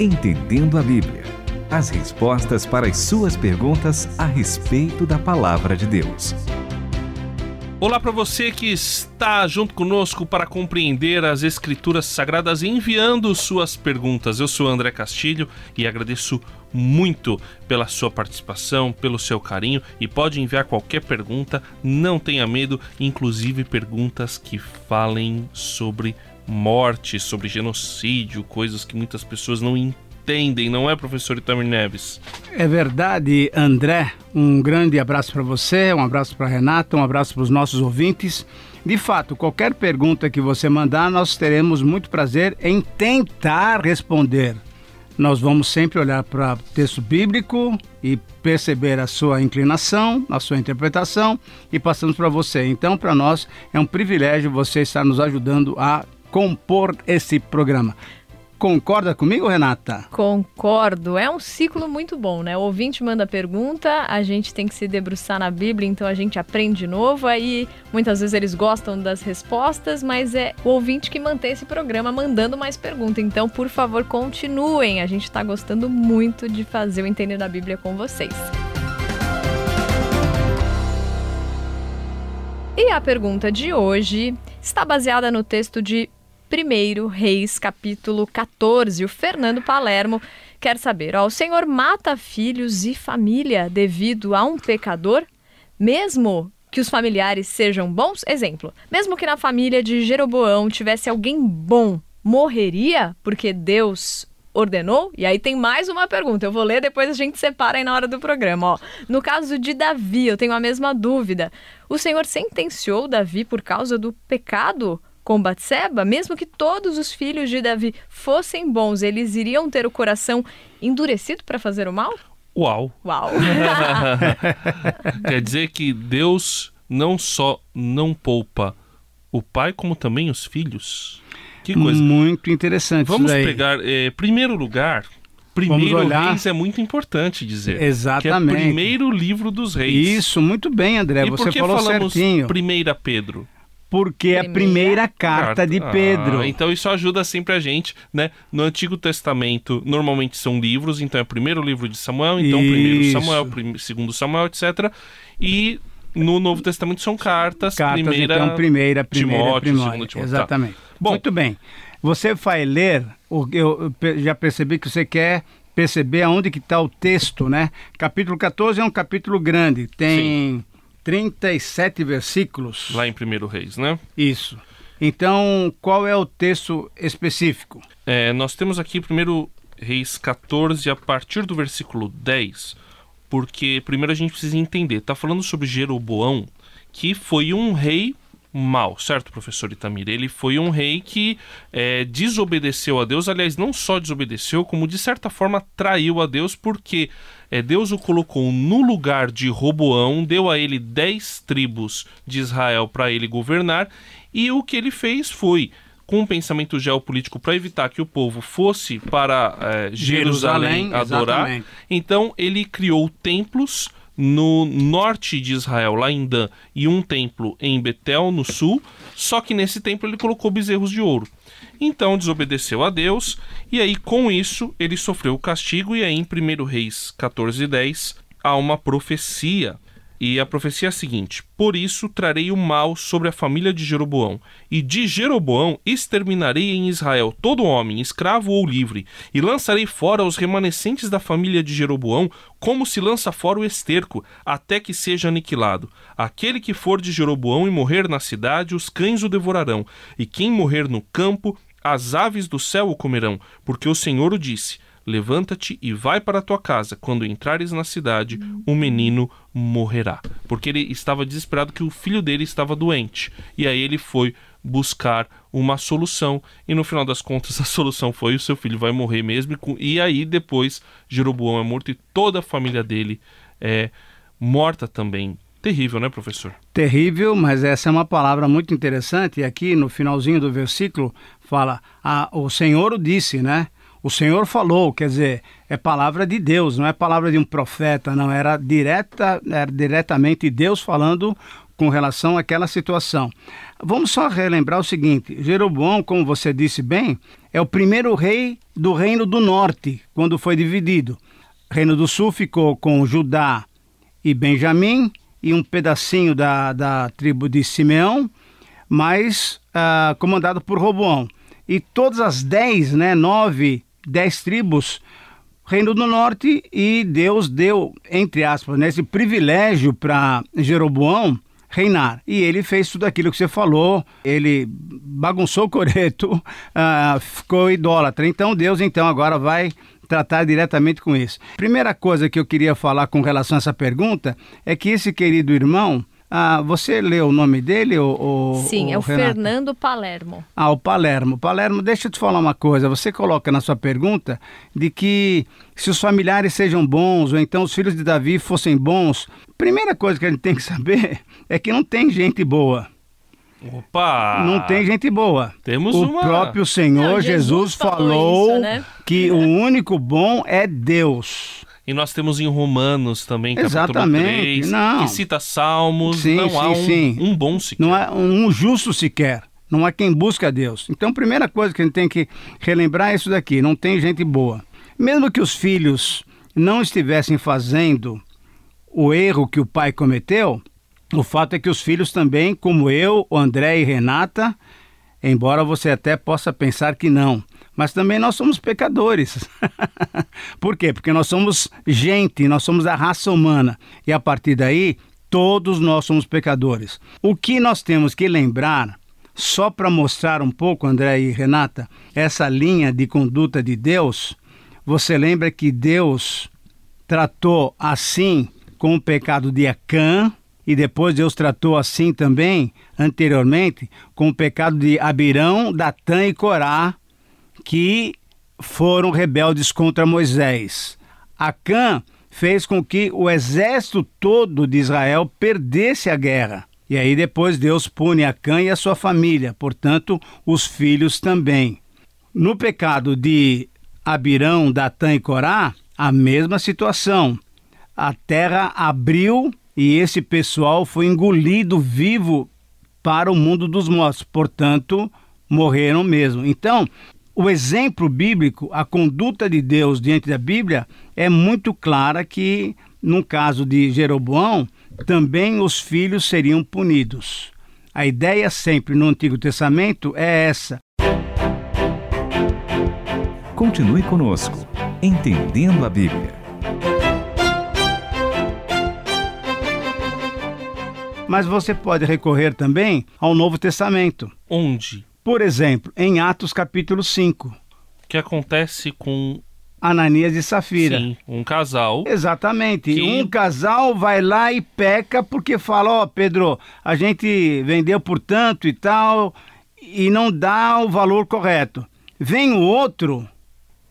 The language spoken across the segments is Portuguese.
Entendendo a Bíblia. As respostas para as suas perguntas a respeito da palavra de Deus. Olá para você que está junto conosco para compreender as Escrituras Sagradas enviando suas perguntas. Eu sou André Castilho e agradeço muito pela sua participação, pelo seu carinho e pode enviar qualquer pergunta, não tenha medo, inclusive perguntas que falem sobre morte, sobre genocídio, coisas que muitas pessoas não entendem, não é, professor Itamir Neves? É verdade, André. Um grande abraço para você, um abraço para Renata, um abraço para os nossos ouvintes. De fato, qualquer pergunta que você mandar, nós teremos muito prazer em tentar responder. Nós vamos sempre olhar para o texto bíblico e perceber a sua inclinação, a sua interpretação e passamos para você. Então, para nós é um privilégio você estar nos ajudando a compor esse programa. Concorda comigo, Renata? Concordo. É um ciclo muito bom, né? O ouvinte manda pergunta, a gente tem que se debruçar na Bíblia, então a gente aprende de novo. Aí muitas vezes eles gostam das respostas, mas é o ouvinte que mantém esse programa mandando mais perguntas. Então, por favor, continuem. A gente está gostando muito de fazer o Entender da Bíblia com vocês. E a pergunta de hoje está baseada no texto de 1 Reis, capítulo 14. O Fernando Palermo quer saber: ó, o Senhor mata filhos e família devido a um pecador, mesmo que os familiares sejam bons? Exemplo: mesmo que na família de Jeroboão tivesse alguém bom, morreria porque Deus ordenou? E aí tem mais uma pergunta. Eu vou ler, depois a gente separa aí na hora do programa. Ó. No caso de Davi, eu tenho a mesma dúvida. O Senhor sentenciou Davi por causa do pecado com Batseba, mesmo que todos os filhos de Davi fossem bons, eles iriam ter o coração endurecido para fazer o mal? Uau! Uau! Quer dizer que Deus não só não poupa o pai, como também os filhos? Que coisa. Muito interessante. Vamos pegar, é, primeiro lugar, Primeiro olhar... Reis é muito importante dizer. Exatamente. Que é o primeiro livro dos reis. Isso, muito bem, André. E você por que falou falamos certinho. Primeira Pedro? Porque é a primeira carta de Pedro. Ah, então isso ajuda sempre a gente, né? No Antigo Testamento, normalmente são livros, então é o primeiro livro de Samuel, então Isso. primeiro Samuel, prim... segundo Samuel, etc. E no Novo Testamento são cartas, Cartas, primeira, então, primeira, primeira, Timóteo, primeira. segundo Timóteo. Tá. Exatamente. Bom. Muito bem. Você vai ler, o- eu já percebi que você quer perceber aonde que está o texto, né? Capítulo 14 é um capítulo grande, tem 37 versículos. Lá em Primeiro Reis, né? Isso. Então, qual é o texto específico? É, nós temos aqui primeiro Reis 14 a partir do versículo 10, porque primeiro a gente precisa entender, tá falando sobre Jeroboão, que foi um rei mau, certo, professor Itamir? Ele foi um rei que é, desobedeceu a Deus, aliás, não só desobedeceu, como de certa forma traiu a Deus, porque é, Deus o colocou no lugar de Roboão, deu a ele dez tribos de Israel para ele governar, e o que ele fez foi com um pensamento geopolítico para evitar que o povo fosse para eh, Jerusalém, Jerusalém, adorar. exatamente. Então ele criou templos no norte de Israel, lá em Dan, e um templo em Betel, no sul. Só que nesse templo ele colocou bezerros de ouro. Então desobedeceu a Deus, e aí com isso ele sofreu o castigo. E aí em 1 Reis 14:10 há uma profecia e a profecia é a seguinte: Por isso trarei o mal sobre a família de Jeroboão, e de Jeroboão exterminarei em Israel todo homem, escravo ou livre, e lançarei fora os remanescentes da família de Jeroboão, como se lança fora o esterco, até que seja aniquilado. Aquele que for de Jeroboão e morrer na cidade, os cães o devorarão, e quem morrer no campo, as aves do céu o comerão, porque o Senhor o disse. Levanta-te e vai para a tua casa. Quando entrares na cidade, o menino morrerá. Porque ele estava desesperado que o filho dele estava doente. E aí ele foi buscar uma solução. E no final das contas, a solução foi: o seu filho vai morrer mesmo. E, aí depois, Jeroboão é morto e toda a família dele é morta também. Terrível, né, professor? Terrível, mas essa é uma palavra muito interessante. E aqui no finalzinho do versículo fala: ah, o Senhor o disse, né? O Senhor falou, quer dizer, é palavra de Deus, não é palavra de um profeta, não. Era, direta, era diretamente Deus falando com relação àquela situação. Vamos só relembrar o seguinte: Jeroboão, como você disse bem, é o primeiro rei do Reino do Norte, quando foi dividido. O Reino do Sul ficou com Judá e Benjamim e um pedacinho da, da tribo de Simeão, mas uh, comandado por Roboão. E todas as dez, né, nove, dez tribos Reino do Norte e Deus deu, entre aspas, né, esse privilégio para Jeroboão reinar. E ele fez tudo aquilo que você falou, ele bagunçou o coreto, uh, ficou idólatra. Então Deus então agora vai tratar diretamente com isso. Primeira coisa que eu queria falar com relação a essa pergunta é que esse querido irmão ah, você leu o nome dele? O, Sim, o é o Renato? Fernando Palermo. Ah, o Palermo. Palermo, deixa eu te falar uma coisa. Você coloca na sua pergunta de que se os familiares sejam bons, ou então os filhos de Davi fossem bons, primeira coisa que a gente tem que saber é que não tem gente boa. Opa! Não tem gente boa. Temos o uma... próprio Senhor não, Jesus, Jesus, falou, isso, né? que o único bom é Deus. E nós temos em Romanos também, Exatamente. capítulo 3, não. que cita Salmos. Sim, não sim, há um, sim. um bom sequer. Não há um justo sequer. Não há quem busca Deus. Então, a primeira coisa que a gente tem que relembrar é isso daqui: não tem gente boa. Mesmo que os filhos não estivessem fazendo o erro que o pai cometeu, o fato é que os filhos também, como eu, o André e Renata, embora você até possa pensar que não, mas também nós somos pecadores. Por quê? Porque nós somos gente, nós somos a raça humana. E a partir daí, todos nós somos pecadores. O que nós temos que lembrar, só para mostrar um pouco, André e Renata, essa linha de conduta de Deus, você lembra que Deus tratou assim com o pecado de Acã, e depois Deus tratou assim também, anteriormente, com o pecado de Abirão, Datã e Corá, que foram rebeldes contra Moisés. Acã fez com que o exército todo de Israel perdesse a guerra. E aí depois Deus pune Acã e a sua família, portanto, os filhos também. No pecado de Abirão, Datã e Corá, a mesma situação. A terra abriu e esse pessoal foi engolido vivo para o mundo dos mortos, portanto, morreram mesmo. Então, o exemplo bíblico, a conduta de Deus diante da Bíblia é muito clara que, no caso de Jeroboão, também os filhos seriam punidos. A ideia sempre no Antigo Testamento é essa. Continue conosco, entendendo a Bíblia. Mas você pode recorrer também ao Novo Testamento. Onde? Por exemplo, em Atos capítulo 5. O que acontece com Ananias e Safira. Sim, um casal. Exatamente. Que... Um casal vai lá e peca porque fala: Ó, oh, Pedro, a gente vendeu por tanto e tal, e não dá o valor correto. Vem o outro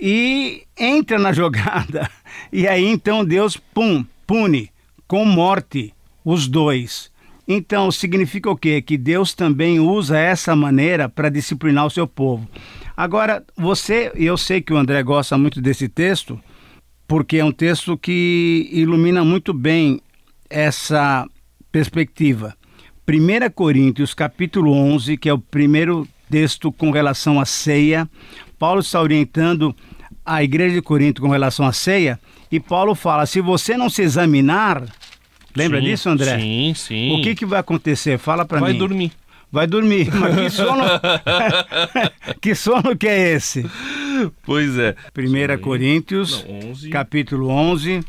e entra na jogada. E aí então Deus, pum, pune com morte os dois. Então, significa o quê? Que Deus também usa essa maneira para disciplinar o seu povo. Agora, você, e eu sei que o André gosta muito desse texto, porque é um texto que ilumina muito bem essa perspectiva. 1 Coríntios, capítulo 11, que é o primeiro texto com relação à ceia. Paulo está orientando a igreja de Corinto com relação à ceia, e Paulo fala: se você não se examinar, Lembra sim, disso, André? Sim, sim. O que, que vai acontecer? Fala para mim. Vai dormir. Vai dormir. Mas que sono... que sono que é esse? Pois é. 1 Coríntios, Não, 11. capítulo 11, é,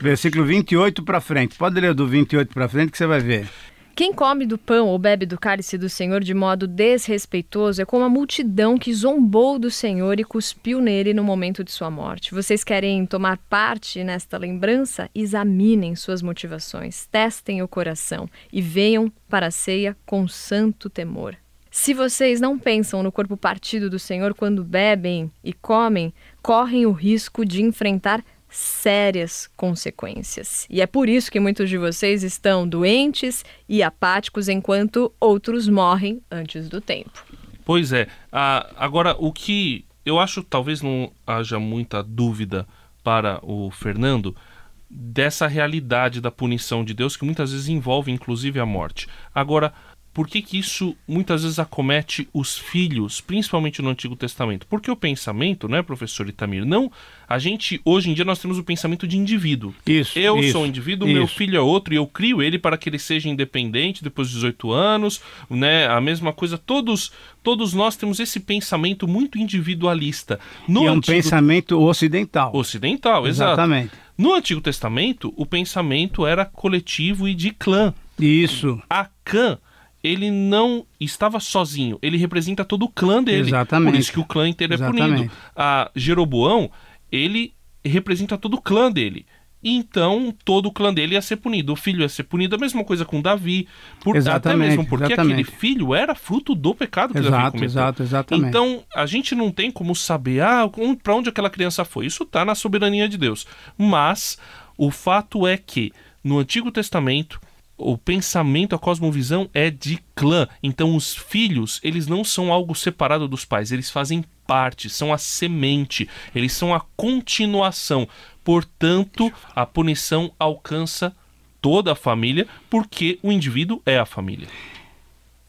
versículo 28 para frente. Pode ler do 28 para frente que você vai ver. Quem come do pão ou bebe do cálice do Senhor de modo desrespeitoso é como a multidão que zombou do Senhor e cuspiu nele no momento de sua morte. Vocês querem tomar parte nesta lembrança? Examinem suas motivações, testem o coração e venham para a ceia com santo temor. Se vocês não pensam no corpo partido do Senhor quando bebem e comem, correm o risco de enfrentar sérias consequências. E é por isso que muitos de vocês estão doentes e apáticos enquanto outros morrem antes do tempo. Pois é. Ah, agora, o que eu acho talvez não haja muita dúvida para o Fernando dessa realidade da punição de Deus que muitas vezes envolve inclusive a morte. Agora, por que, que isso muitas vezes acomete os filhos, principalmente no Antigo Testamento? Porque o pensamento, né, professor Itamir? Não, a gente, hoje em dia, nós temos o pensamento de indivíduo. Isso. Eu isso, sou um indivíduo, isso. meu filho é outro, e eu crio ele para que ele seja independente depois dos 18 anos, né? A mesma coisa, todos, todos nós temos esse pensamento muito individualista. No e é um Antigo... pensamento ocidental. Ocidental, Exatamente. Exato. No Antigo Testamento, o pensamento era coletivo e de clã. Isso. A clã ele não estava sozinho, ele representa todo o clã dele. Exatamente. Por isso que o clã inteiro é Exatamente. punido. A Jeroboão, ele representa todo o clã dele. Então, todo o clã dele ia ser punido. O filho ia ser punido. A mesma coisa com Davi. Por, exatamente, até mesmo porque exatamente. aquele filho era fruto do pecado que exato, Davi cometeu. Exato, exatamente. Então, a gente não tem como saber ah, para onde aquela criança foi. Isso está na soberania de Deus. Mas, o fato é que, no Antigo Testamento, o pensamento, a cosmovisão é de clã. Então os filhos, eles não são algo separado dos pais, eles fazem parte, são a semente, eles são a continuação. Portanto, a punição alcança toda a família, porque o indivíduo é a família.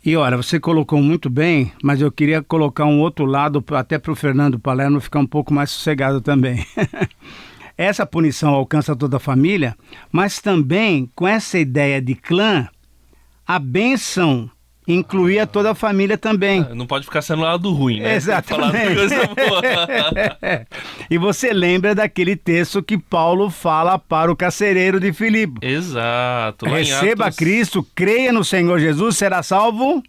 E olha, você colocou muito bem, mas eu queria colocar um outro lado, até para o Fernando Palermo ficar um pouco mais sossegado também. Essa punição alcança toda a família, mas também com essa ideia de clã, a bênção incluía toda a família também. Não pode ficar sendo lado ruim, né? Exatamente. e você lembra daquele texto que Paulo fala para o carcereiro de Filipe. Exato. Receba. Cristo, creia no Senhor Jesus, será salvo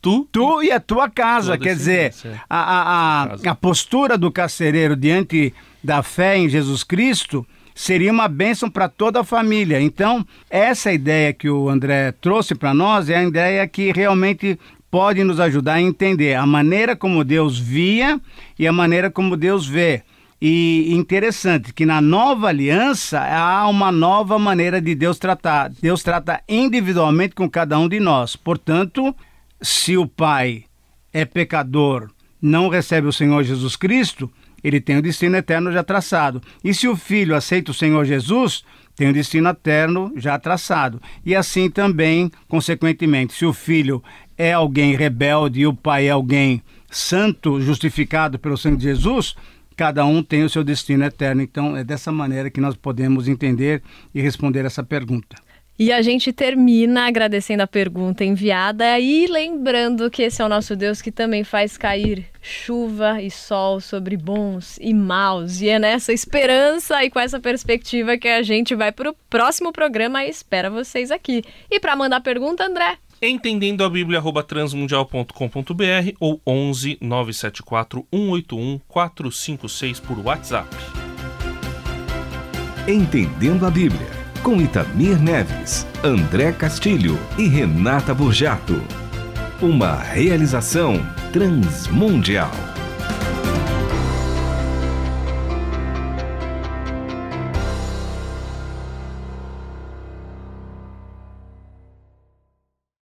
tu, tu e a tua casa. Quer dizer, a, a, a, a postura do carcereiro diante da fé em Jesus Cristo seria uma bênção para toda a família. Então, essa ideia que o André trouxe para nós é a ideia que realmente pode nos ajudar a entender a maneira como Deus via e a maneira como Deus vê. E interessante que na nova aliança há uma nova maneira de Deus tratar. Deus trata individualmente com cada um de nós. Portanto, se o pai é pecador, não recebe o Senhor Jesus Cristo, ele tem o destino eterno já traçado. E se o filho aceita o Senhor Jesus, tem o destino eterno já traçado. E assim também, consequentemente, se o filho é alguém rebelde e o pai é alguém santo, justificado pelo sangue de Jesus, cada um tem o seu destino eterno. Então, é dessa maneira que nós podemos entender e responder essa pergunta. E a gente termina agradecendo a pergunta enviada e lembrando que esse é o nosso Deus que também faz cair chuva e sol sobre bons e maus. E é nessa esperança e com essa perspectiva que a gente vai para o próximo programa e espera vocês aqui. E para mandar pergunta, André, entendendo a Bíblia transmundial.com.br ou 11 974 181 456 por WhatsApp. Entendendo a Bíblia com Itamir Neves, André Castilho e Renata Burjato. Uma realização transmundial.